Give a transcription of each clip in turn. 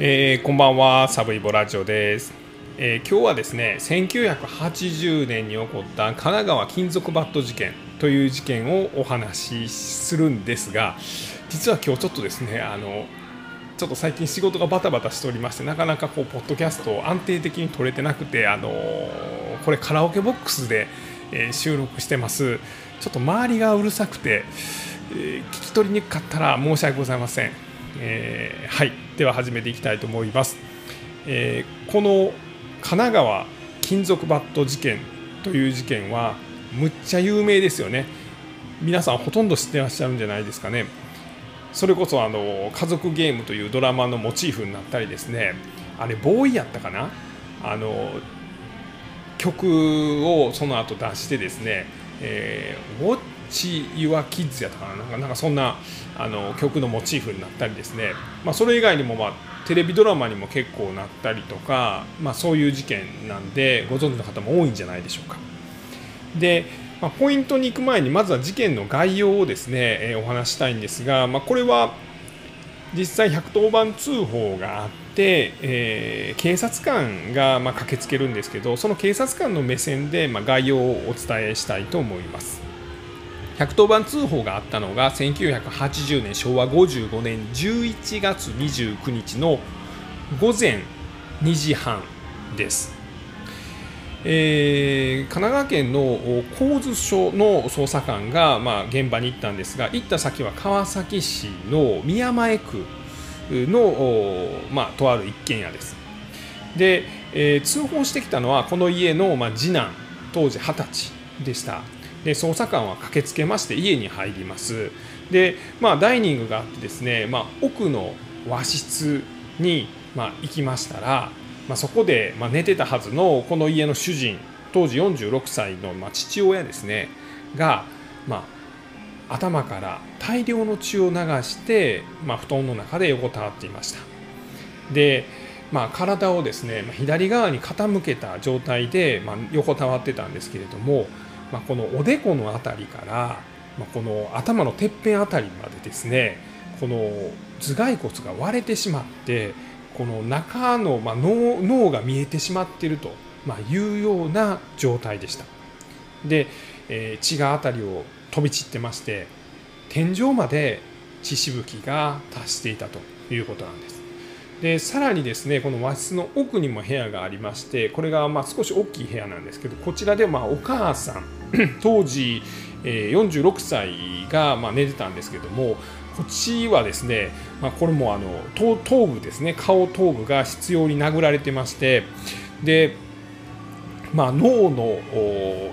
えー、こんばんはサブイボラジオです、えー、今日はですね1980年に起こった神奈川金属バット事件という事件をお話しするんですが実は今日ちょっとですねあのちょっと最近仕事がバタバタしておりましてなかなかこうポッドキャストを安定的に撮れてなくてあのこれカラオケボックスで、えー、収録してます。ちょっと周りがうるさくて、えー、聞き取りにくかったら申し訳ございません。えー、はい。では始めていきたいと思います、えー、この神奈川金属バット事件という事件はむっちゃ有名ですよね。皆さんほとんど知ってらっしゃるんじゃないですかね。それこそあの家族ゲームというドラマのモチーフになったりですね。あれボーイやったかな？あの曲をその後出してですね、えー、ウォッチ・ユア・キッズやったかななんかなんかそんなあの曲のモチーフになったりですね、まあ、それ以外にも、まあ、テレビドラマにも結構なったりとか、まあ、そういう事件なんでご存知の方も多いんじゃないでしょうか。で、まあ、ポイントに行く前にまずは事件の概要をですね、えー、お話したいんですが、まあ、これは実際110番通報があって、えー、警察官がま駆けつけるんですけどその警察官の目線でま概要をお伝えしたいと思います。110番通報があったのが1980年昭和55年11月29日の午前2時半です。えー、神奈川県の神津署の捜査官が、まあ、現場に行ったんですが行った先は川崎市の宮前区の、まあ、とある一軒家です。で、えー、通報してきたのはこの家の、まあ、次男当時20歳でした。で捜査官は駆けつけまして家に入ります。で、まあ、ダイニングがあってですね、まあ、奥の和室に、まあ、行きましたら、まあ、そこで、まあ、寝てたはずのこの家の主人当時46歳の、まあ、父親ですねが、まあ、頭から大量の血を流して、まあ、布団の中で横たわっていました。で、まあ、体をですね左側に傾けた状態で、まあ、横たわってたんですけれどもまあ、このおでこの辺りから、まあ、この頭のてっぺん辺りまでですねこの頭蓋骨が割れてしまってこの中の、まあ、脳脳が見えてしまっていると、まあ、いうような状態でした。で、えー、血が辺りを飛び散ってまして天井まで血しぶきが達していたということなんです。でさらにですねこの和室の奥にも部屋がありましてこれがま少し大きい部屋なんですけどこちらでまお母さん 当時、46歳がま寝てたんですけどもこっちはですね、まあ、これもあの頭部ですね顔頭部が執拗に殴られてましてでまあ、脳の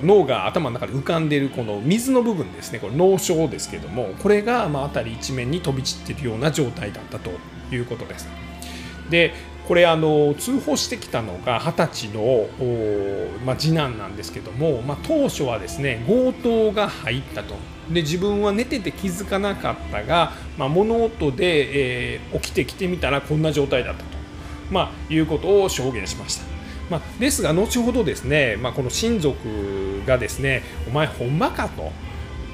脳が頭の中で浮かんでいるこの水の部分ですねこれ脳症ですけどもこれがまあ辺り一面に飛び散っているような状態だったということです。でこれあの通報してきたのが二十歳の、まあ、次男なんですけども、まあ、当初はですね強盗が入ったと。で自分は寝てて気づかなかったが、まあ、物音で、えー、起きてきてみたらこんな状態だったと、まあ、いうことを証言しました。まあ、ですが後ほどですね、まあ、この親族がですねお前ほんまかと、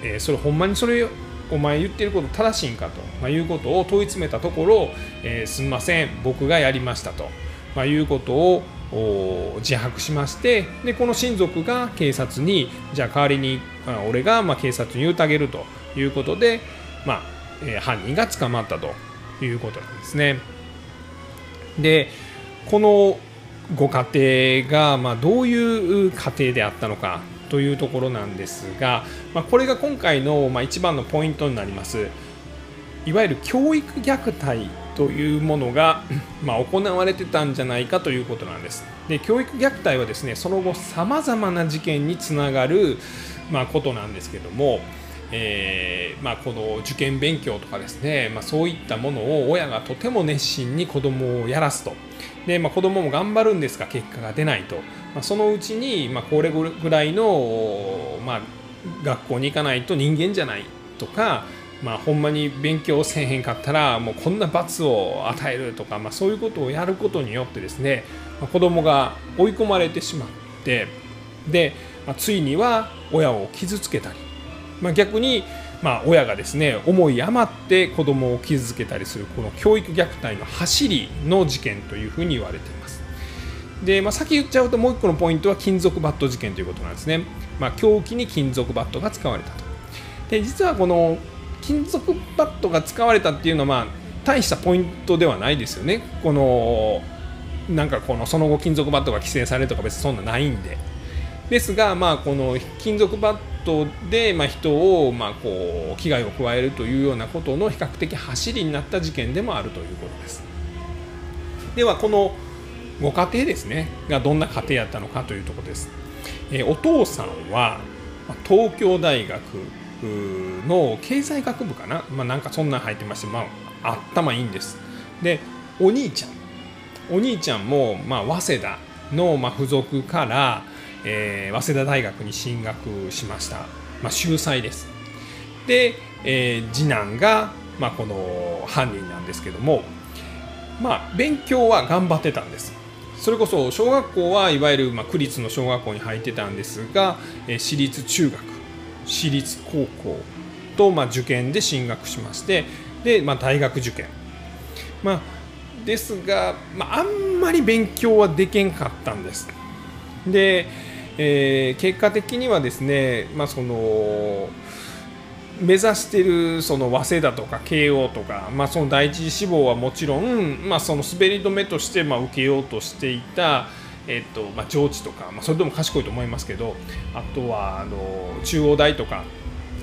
えー、それほんまにそれお前言ってること正しいんかと、まあ、いうことを問い詰めたところ、えー、すみません。僕がやりましたと、まあ、いうことを自白しましてでこの親族が警察にじゃあ代わりに俺がま警察に言うてあげると。いうことで、まあえー、犯人が捕まったということなんですね。でこのご家庭がまどういう家庭であったのか。というところなんですが、まあ、これが今回のまあ一番のポイントになりますいわゆる教育虐待というものが、まあ、行われてたんじゃないかということなんです。で教育虐待はですねその後さまざまな事件につながる、まあ、ことなんですけども、えーまあ、この受験勉強とかですね、まあ、そういったものを親がとても熱心に子どもをやらすと。で、まあ、子供も頑張るんですが結果が出ないと、まあ、そのうちに、まあ、これぐらいの、まあ、学校に行かないと人間じゃないとか、まあ、ほんまに勉強せえへんかったらもうこんな罰を与えるとか、まあ、そういうことをやることによってですね、まあ、子供が追い込まれてしまってで、まあ、ついには親を傷つけたりまあ、逆に、まあ、親がですね思い余って子供を傷つけたりするこの教育虐待の走りの事件というふうに言われています。で、まあ、先言っちゃうともう一個のポイントは金属バット事件ということなんですね、まあ、凶器に金属バットが使われたと。で実はこの金属バットが使われたっていうのは、まあ、大したポイントではないですよね。このなんかこのその後金属バットが規制されるとか別にそんなないんで。ですが、まあ、この金属バットで、まあ、人を、まあ、こう危害を加えるというようなことの比較的走りになった事件でもあるということです。ではこのご家庭ですねがどんな家庭やったのかというところです。えお父さんは東京大学の経済学部かな、まあ、なんかそんなん入ってまして、まあ、頭いいんです。でお兄ちゃんお兄ちゃんも、まあ、早稲田の、まあ、付属から、えー、早稲田大学に進学しました、まあ、秀才です。で、えー、次男が、まあ、この犯人なんですけども、まあ、勉強は頑張ってたんです。それこそ小学校はいわゆる、まあ、区立の小学校に入ってたんですが、えー、私立中学私立高校と、まあ、受験で進学しましてで、まあ、大学受験。まあですが、まあ、あんまり勉強はできんかったんです。でえー、結果的にはですね、まあ、その目指しているその早稲田とか慶応とか、まあ、その第一次志望はもちろん、まあ、その滑り止めとしてまあ受けようとしていた、えっとまあ、上智とか、まあ、それでも賢いと思いますけどあとはあの中央大とか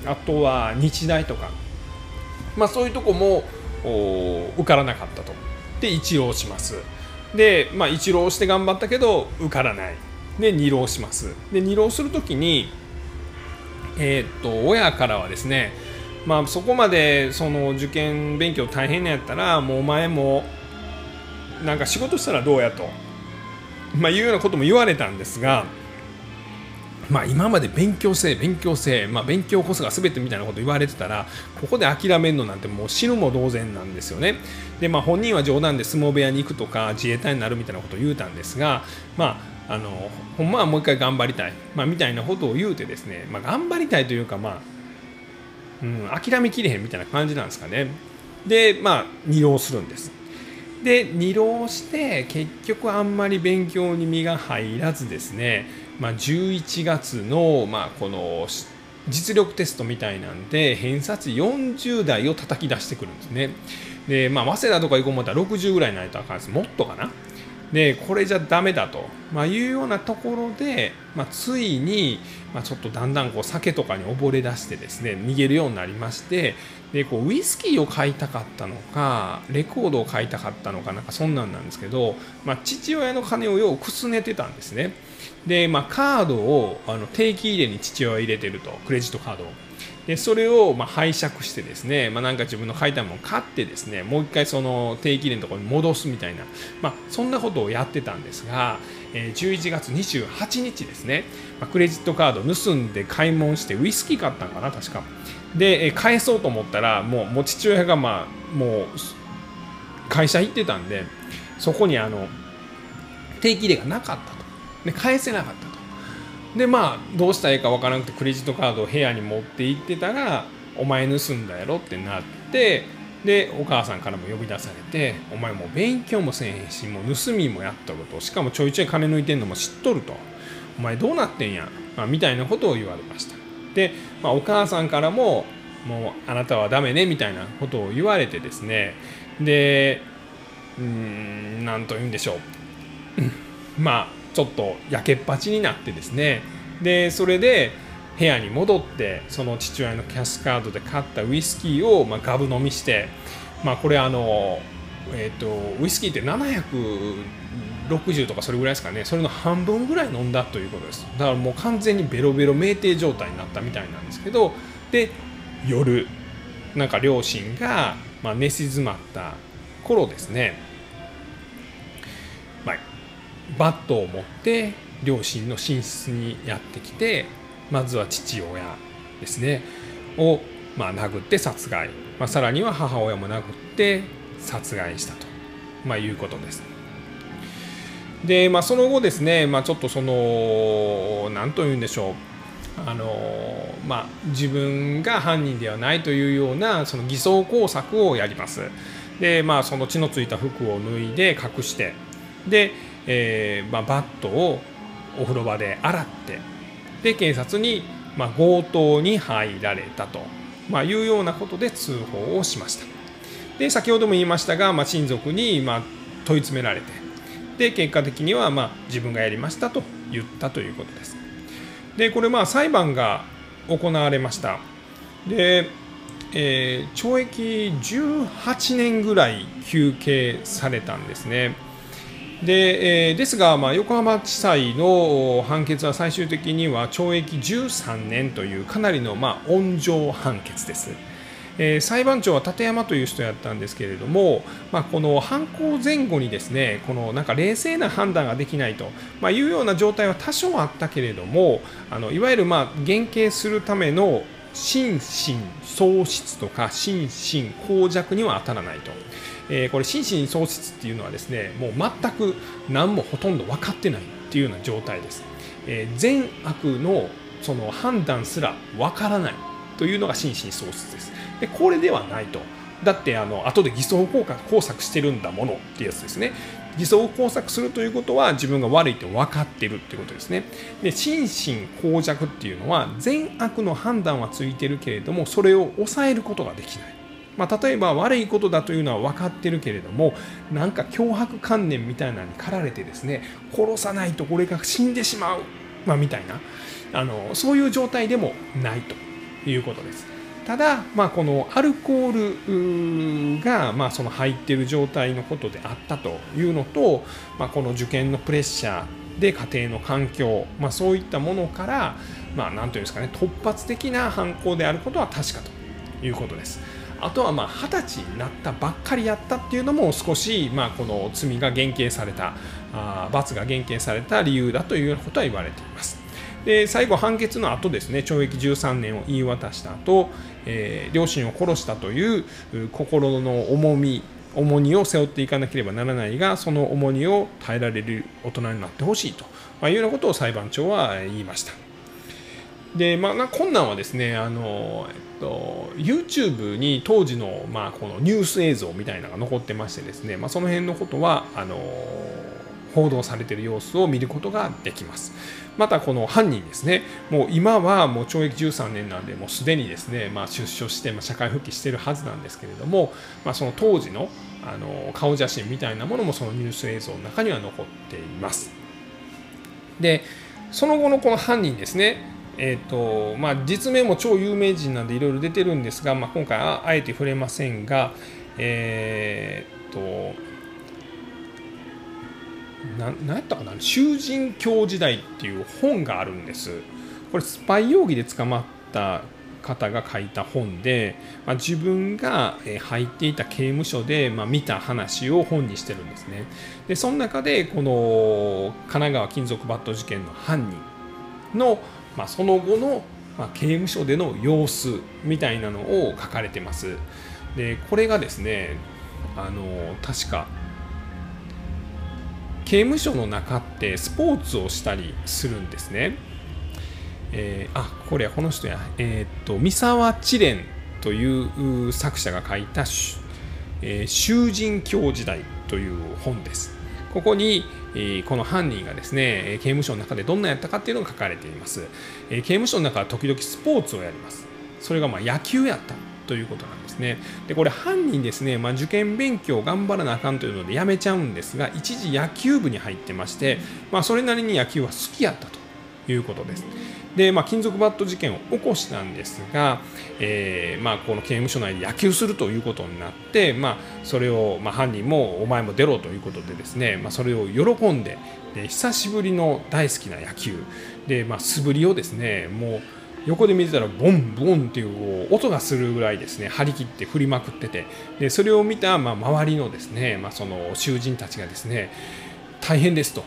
あとは日大とか、まあ、そういうとこも受からなかったと。で一浪します。で、まあ、一浪して頑張ったけど受からない。で二浪します。で二浪するときにえー、っと親からはですねまあそこまでその受験勉強大変なやったらもうお前もなんか仕事したらどうやと、まあ、いうようなことも言われたんですがまあ、今まで勉強せ勉強せ、まあ、勉強こそが全てみたいなこと言われてたらここで諦めるのなんてもう死ぬも同然なんですよね。で、まあ、本人は冗談で相撲部屋に行くとか自衛隊になるみたいなことを言うたんですが、まあ、あのほんまはもう一回頑張りたい、まあ、みたいなことを言うてですね、まあ、頑張りたいというか、まあうん、諦めきれへんみたいな感じなんですかね。でまあ二浪するんです。で二浪して結局あんまり勉強に身が入らずですね、まあ、11月の、まあ、この実力テストみたいなんで偏差値40代を叩き出してくるんですね。で、まあ、早稲田とか行こう思ったら60ぐらいにないとあかんです。もっとかな。でこれじゃダメだと、まあ、いうようなところで、まあ、ついに、まあ、ちょっとだんだんこう酒とかに溺れ出してですね逃げるようになりましてでこうウイスキーを買いたかったのかレコードを買いたかったのかなんかそんなんなんですけど、まあ、父親の金をようくすねてたんですね。で、まあ、カードをあの定期入れに父親は入れてると。クレジットカードを。でそれをま拝借してですね、まあ、なんか自分の書いたものを買ってですねもう一回その定期入れのところに戻すみたいな、まあ、そんなことをやってたんですが、え11月28日ですね、まクレジットカード盗んで買い物してウイスキー買ったんかな確か。で、え返そうと思ったらもうもう父親がまあもう会社行ってたんでそこにあの定期入れがなかったと。で返せなかった。でまあどうしたらいいかわからなくてクレジットカードを部屋に持って行ってたらお前盗んだやろってなってでお母さんからも呼び出されてお前もう勉強もせえへんしもう盗みもやったことしかもちょいちょい金抜いてんのも知っとると。お前どうなってんやん、まあ、みたいなことを言われました。で、まあ、お母さんからももうあなたはダメねみたいなことを言われてですね。でうーん何と言うんでしょう。まあちょっとやけっぱちになってですね。でそれで部屋に戻ってその父親のキャッシュカードで買ったウイスキーを、まあ、ガブ飲みして、まあ、これあの、えーと、ウイスキーって760とかそれぐらいですかね。それの半分ぐらい飲んだということです。だからもう完全にベロベロ酩酊状態になったみたいなんですけどで夜なんか両親が、まあ、寝静まった頃ですね。バットを持って両親の寝室にやってきてまずは父親ですねを、まあ、殴って殺害、まあ、さらには母親も殴って殺害したと、まあ、いうことです。で、まあ、その後ですね、まあ、ちょっとその何と言うんでしょう。あのまあ、自分が犯人ではないというようなその偽装工作をやります。で、まあ、その血のついた服を脱いで隠してで、えーまあ、バットをお風呂場で洗ってで警察に、まあ、強盗に入られたと、まあ、いうようなことで通報をしました。で先ほども言いましたが、まあ、親族に、まあ、問い詰められてで結果的には、まあ、自分がやりましたと言ったということです。でこれまあ裁判が行われました。で、えー、懲役18年ぐらい求刑されたんですね。でえー、ですが、まあ、横浜地裁の判決は最終的には懲役13年というかなりの、まあ、温情判決です。えー、裁判長は立山という人やったんですけれども、まあ、この犯行前後にですねこのなんか冷静な判断ができないと、まあ、いうような状態は多少あったけれどもあのいわゆるまあ減刑するための心神喪失とか心神耗弱には当たらないと。えー、これ心神喪失っていうのはですねもう全く何もほとんど分かってないっていうような状態です。えー、善悪のその判断すら分からないというのが心神喪失です。でこれではないと。だってあの後で偽装工作してるんだものってやつですね。偽装工作するということは自分が悪いって分かってるっていうことですね。で心神耗弱っていうのは善悪の判断はついてるけれどもそれを抑えることができない。まあ、例えば悪いことだというのは分かってるけれどもなんか脅迫観念みたいなのに駆られてですね殺さないとこれが死んでしまう、まあ、みたいなあのそういう状態でもないということです。ただ、まあ、このアルコールが、まあ、その入ってる状態のことであったというのと、まあ、この受験のプレッシャーで家庭の環境、まあ、そういったものから、まあ、なんていうんですかね突発的な犯行であることは確かということです。あとはまあ20歳になったばっかりやったっていうのも少しまあこの罪が減刑されたあ罰が減刑された理由だというようなことは言われています。で最後判決の後ですね懲役13年を言い渡した後、えー、両親を殺したという心の重み重荷を背負っていかなければならないがその重荷を耐えられる大人になってほしいと、いうようなことを裁判長は言いました。でまあ、な困難はですねあの、えっと、YouTube に当時の,、まあこのニュース映像みたいなのが残ってましてですね、まあ、その辺のことはあの報道されている様子を見ることができます。またこの犯人ですね、もう今はもう懲役13年なんで、もうすでにですね、まあ、出所して、まあ、社会復帰しているはずなんですけれども、まあ、その当時のあの顔写真みたいなものもそのニュース映像の中には残っています。で、その後のこの犯人ですね、えーとまあ、実名も超有名人なんでいろいろ出てるんですが、まあ、今回あえて触れませんが、えー、とな何やったかな「囚人教時代」っていう本があるんです。これスパイ容疑で捕まった方が書いた本で、まあ、自分が入っていた刑務所で、まあ、見た話を本にしてるんですね。でその中でこの神奈川金属バット事件の犯人のまあ、その後の、まあ、刑務所での様子みたいなのを書かれてます。でこれがですねあの確か刑務所の中ってスポーツをしたりするんですね。えー、あこれはこの人や、えー、っと三沢知蓮という作者が書いた「えー、囚人教時代」という本です。ここにこの犯人がですね刑務所の中でどんなやったかっていうのが書かれています。刑務所の中は時々スポーツをやります。それがま野球やったということなんですね。でこれ犯人ですね、まあ、受験勉強頑張らなあかんというのでやめちゃうんですが一時野球部に入ってまして、まあ、それなりに野球は好きやったということです。で、まあ、金属バット事件を起こしたんですが、えーまあ、この刑務所内で野球するということになって、まあ、それを、まあ、犯人もお前も出ろということでですね、まあ、それを喜んでで久しぶりの大好きな野球で、まあ、素振りをですねもう横で見てたらボンボンっていう音がするぐらいですね張り切って振りまくっててでそれを見たまあ周りのですね、まあ、その囚人たちがですね大変ですと。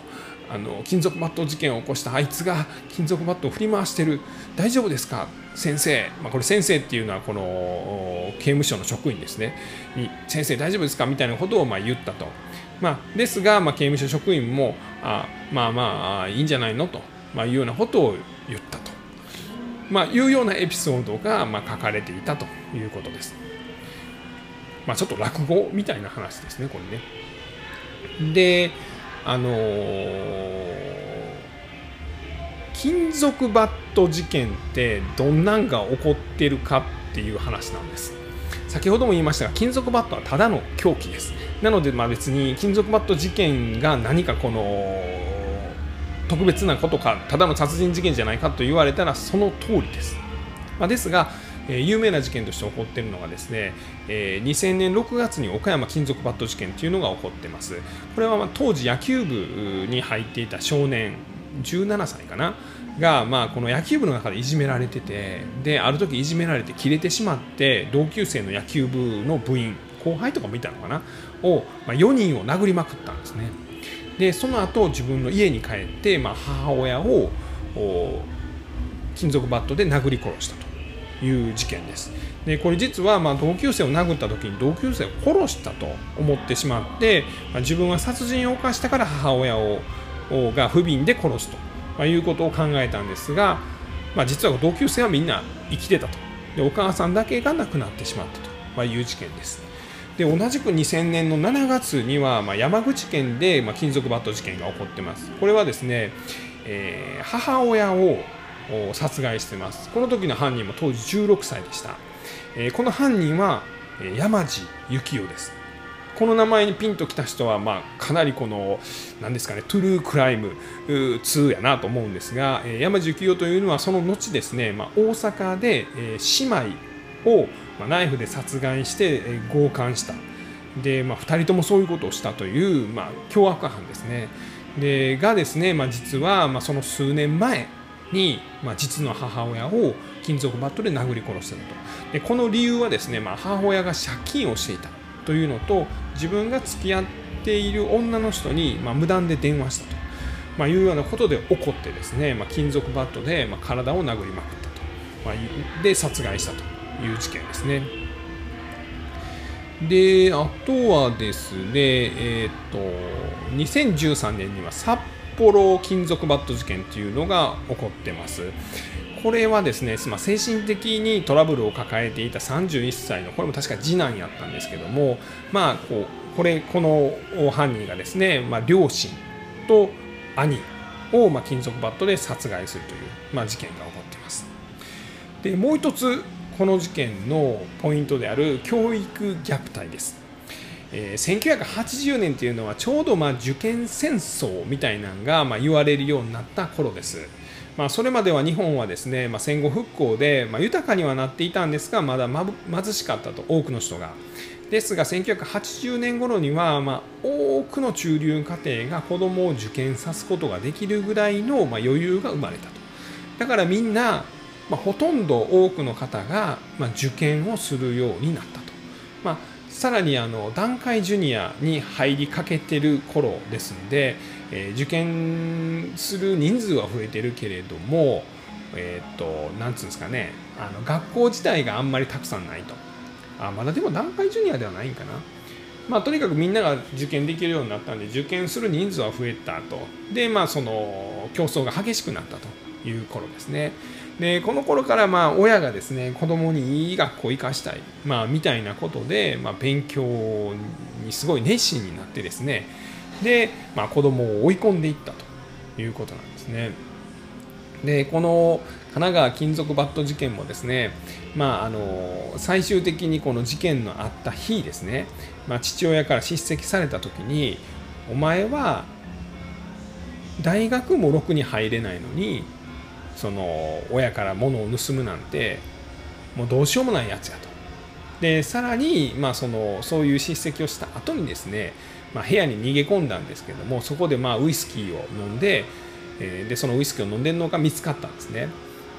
あの金属バット事件を起こしたあいつが金属バットを振り回してる。大丈夫ですか？先生、まあ、これ先生っていうのはこの刑務所の職員ですね。に先生大丈夫ですか？みたいなことをまあ言ったと、まあ、ですが、まあ、刑務所職員もあまあまあいいんじゃないのと、まあ、いうようなことを言ったと。まあ、いうようなエピソードが、まあ、書かれていたと。いうことです。まあ、ちょっと落語みたいな話ですね、これね。で、あのー、金属バット事件ってどんなんが起こってるかっていう話なんです。先ほども言いましたが金属バットはただの凶器ですなのでまあ別に金属バット事件が何かこの特別なことかただの殺人事件じゃないかと言われたらその通りです、まあ、ですがえー、有名な事件として起こっているのがですね、えー、2000年6月に岡山金属バット事件というのが起こっています。これはまあ当時野球部に入っていた少年17歳かな？が、まあ、この野球部の中でいじめられててである時いじめられて切れてしまって同級生の野球部の部員後輩とかもいたのかな？を、まあ、4人を殴りまくったんですね。でその後自分の家に帰って、まあ、母親を金属バットで殴り殺したと。いう事件です。でこれ実はま同級生を殴った時に同級生を殺したと思ってしまって、まあ、自分は殺人を犯したから母親をが不憫で殺すとまあ、いうことを考えたんですが、まあ、実は同級生はみんな生きてたと。でお母さんだけが亡くなってしまったと、ま、いう事件です。で同じく2000年の7月には、ま、山口県で、ま、金属バット事件が起こってます。これはですね、えー、母親を殺害してます。この時の犯人も当時16歳でした、えー、この犯人は山地幸雄です。この名前にピンときた人は、まあ、かなりこの何ですかねトゥルークライム2やなと思うんですが、え山地幸雄というのはその後ですね、まあ、大阪で、え姉妹を、まナイフで殺害して、え強姦した。で、まあ、2人ともそういうことをしたという、まあ、凶悪犯ですね。でがですね、まあ、実は、まあ、その数年前に、まあ、実の母親を金属バットで殴り殺したと。でこの理由はですね、まあ、母親が借金をしていたというのと自分が付き合っている女の人に、まあ、無断で電話したと、まあ、いうようなことで起こってですね、まあ、金属バットで、ま体を殴りまくったと、まあ、で殺害したと。いう事件ですね。であとはですね、えーと、と2013年には札幌金属バット事件というのが起こってます。これはですね、まあ、精神的にトラブルを抱えていた31歳のこれも確か次男やったんですけどもまあこうこれこの犯人がですね、まあ、両親と兄を、ま、金属バットで殺害するという、まあ、事件が起こっていますでもう一つこの事件のポイントである教育虐待ですえー、1980年というのはちょうどまあ受験戦争みたいなのがまあ言われるようになった頃です。まあ、それまでは日本はですね、まあ、戦後復興で、まあ、豊かにはなっていたんですがまだ貧しかったと多くの人が。ですが1980年頃には、まあ、多くの中流家庭が子供を受験さすことができるぐらいの、まあ、余裕が生まれたと。だからみんな、まあ、ほとんど多くの方が、まあ、受験をするようになったと。まあ、さらにあの段階ジュニアに入りかけてる頃ですので、えー、受験する人数は増えてるけれども、えー、っと、なんつうんですかね、あの学校自体があんまりたくさんないと。あ、まだでも段階ジュニアではないんかな。まあ、とにかくみんなが受験できるようになったんで、受験する人数は増えたと。で、まあ、その、競争が激しくなったという頃ですね。で、この頃から、まあ、親がですね、子供にいい学校行かしたい、まあ、みたいなことで、まあ、勉強にすごい熱心になってですね、で、まあ、子供を追い込んでいったということなんですね。でこの神奈川金属バット事件もですね、まあ、あの最終的にこの事件のあった日ですね、まあ、父親から叱責された時にお前は大学もろくに入れないのにその親から物を盗むなんてもうどうしようもないやつやと。でさらに、まあ、そのそういう叱責をした後にですねまあ、部屋に逃げ込んだんですけどもそこでまあウイスキーを飲んで,、えー、でそのウイスキーを飲んでるのが見つかったんですね。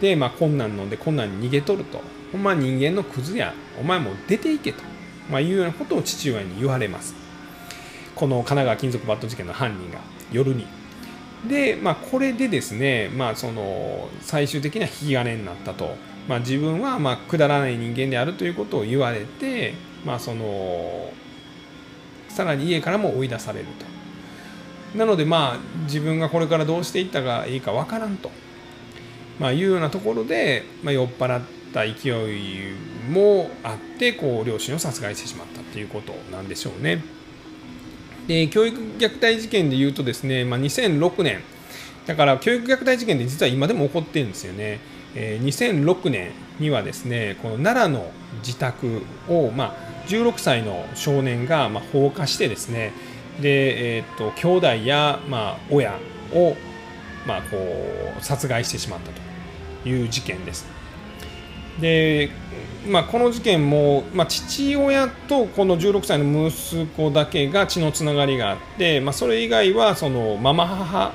で、まあ、こんなん飲んでこんなんに逃げとると。ほんま人間のクズや。お前も出ていけと、まあ、いうようなことを父親に言われます。この神奈川金属バット事件の犯人が夜にで、まあ、これでですね、まあ、その最終的には引き金になったと、まあ、自分はまくだらない人間であるということを言われて、まあ、そのさらに家からも追い出されると。なのでまあ自分がこれからどうしていったらいいかわからんと。まあ、いうようなところで、まあ、酔っ払った勢いもあってこう両親を殺害してしまったっていうことなんでしょうね。で教育虐待事件でいうとですね、まあ、2006年だから教育虐待事件って実は今でも起こってるんですよね。えー、2006年にはですねこの奈良の自宅を、まあ、16歳の少年がまあ放火してですねで、えーと、兄弟や、まあ、親を、まあ、こう殺害してしまったという事件です。で、まあ、この事件も、まあ、父親とこの16歳の息子だけが血のつながりがあって、まあ、それ以外はそのママ母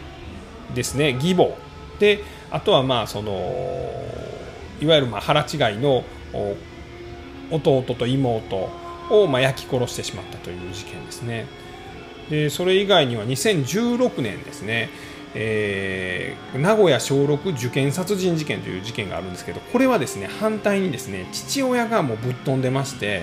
ですね義母であとはまあそのいわゆるまあ腹違いの弟と妹をまあ焼き殺してしまったという事件ですね。でそれ以外には2016年ですね、えー、名古屋小6受験殺人事件という事件があるんですけどこれはですね反対にですね父親がもうぶっ飛んでまして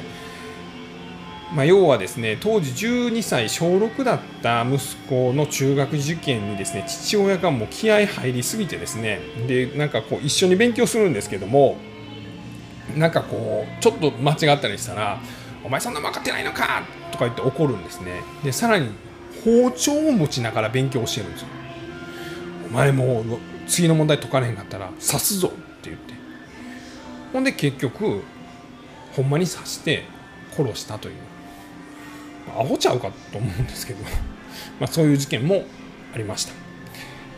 まあ、要はですね当時12歳小6だった息子の中学受験にですね父親がもう気合入りすぎてですねでなんかこう一緒に勉強するんですけどもなんかこうちょっと間違ったりしたら「お前そんな分かってないのか!」とか言って怒るんですねでさらに包丁を持ちながら勉強してるんですよお前もう次の問題解かれへんかったら刺すぞって言って。ほんで結局ほんまに刺して殺したという。アホちゃうかと思うんですけど。まあそういう事件もありました。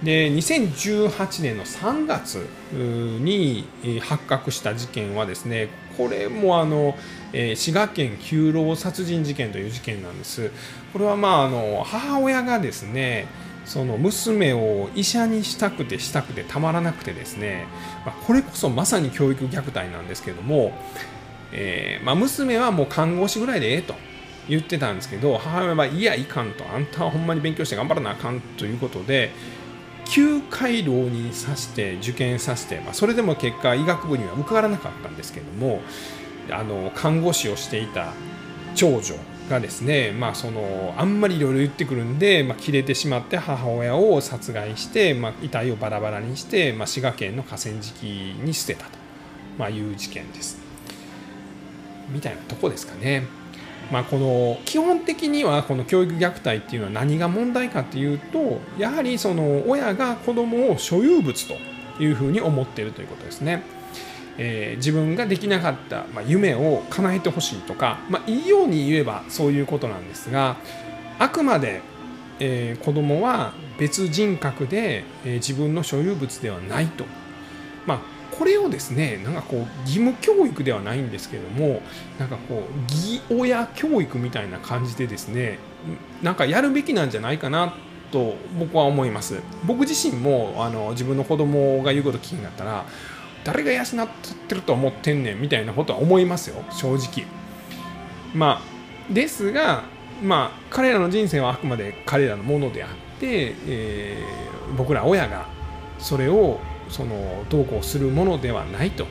で2018年の3月に発覚した事件はですねこれもあの滋賀県九郎殺人事件という事件なんです。これはまああの母親がですねその娘を医者にしたくてしたくてたまらなくてですね、まあ、これこそまさに教育虐待なんですけども、えー、まあ、娘はもう看護師ぐらいでええと言ってたんですけど母親はいやいかんとあんたはほんまに勉強して頑張らなあかんということで9回浪人させて受験させて、まあ、それでも結果医学部には受からなかったんですけどもあの看護師をしていた長女がですね、まあ、そのあんまりいろいろ言ってくるんで、まあ、切れてしまって母親を殺害して、まあ、遺体をバラバラにして、まあ、滋賀県の河川敷に捨てたと、まあ、いう事件です。みたいなとこですかね。まあ、この基本的にはこの教育虐待っていうのは何が問題かっていうとやはりその親が子供を所有物というふうに思っているということですね。えー、自分ができなかった、まあ、夢を叶えてほしいとか、まあ、いいように言えばそういうことなんですがあくまで、えー、子供は別人格で、えー、自分の所有物ではないと、まあ、これをですねなんかこう義務教育ではないんですけどもなんかこう義親教育みたいな感じでですねなんかやるべきなんじゃないかなと僕は思います。僕自身もあの自分の子供が言うこと聞きになったら誰が養ってると思ってんねんみたいなことは思いますよ正直。まあですがまあ彼らの人生はあくまで彼らのものであって、えー、僕ら親がそれをそのどうこうするものではないと。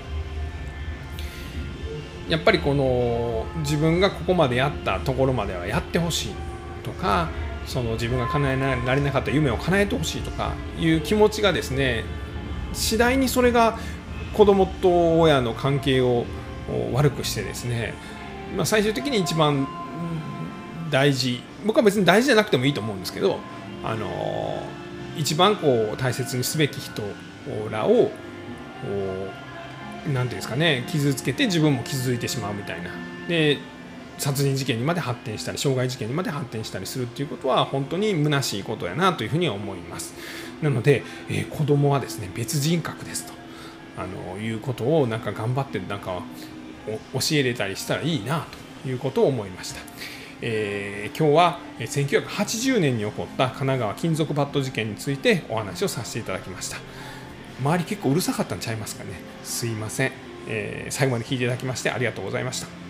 やっぱりこの自分がここまでやったところまではやってほしいとかその自分が叶えられなかった夢を叶えてほしいとかいう気持ちがですね次第にそれが子供と親の関係を悪くしてですね、まあ、最終的に一番大事僕は別に大事じゃなくてもいいと思うんですけどあの一番こう大切にすべき人らを何ていうんですかね傷つけて自分も傷ついてしまうみたいな。で殺人事件にまで発展したり傷害事件にまで発展したりするっていうことは本当に虚しいことやなというふうには思います。なので、えー、子供はですね別人格ですと。あのいうことをなんか頑張ってなんか教えれたりしたらいいなということを思いました。えー、今日は1980年に起こった神奈川金属バット事件についてお話をさせていただきました。周り結構うるさかったんちゃいますかねすいません、えー、最後まで聞いていただきましてありがとうございました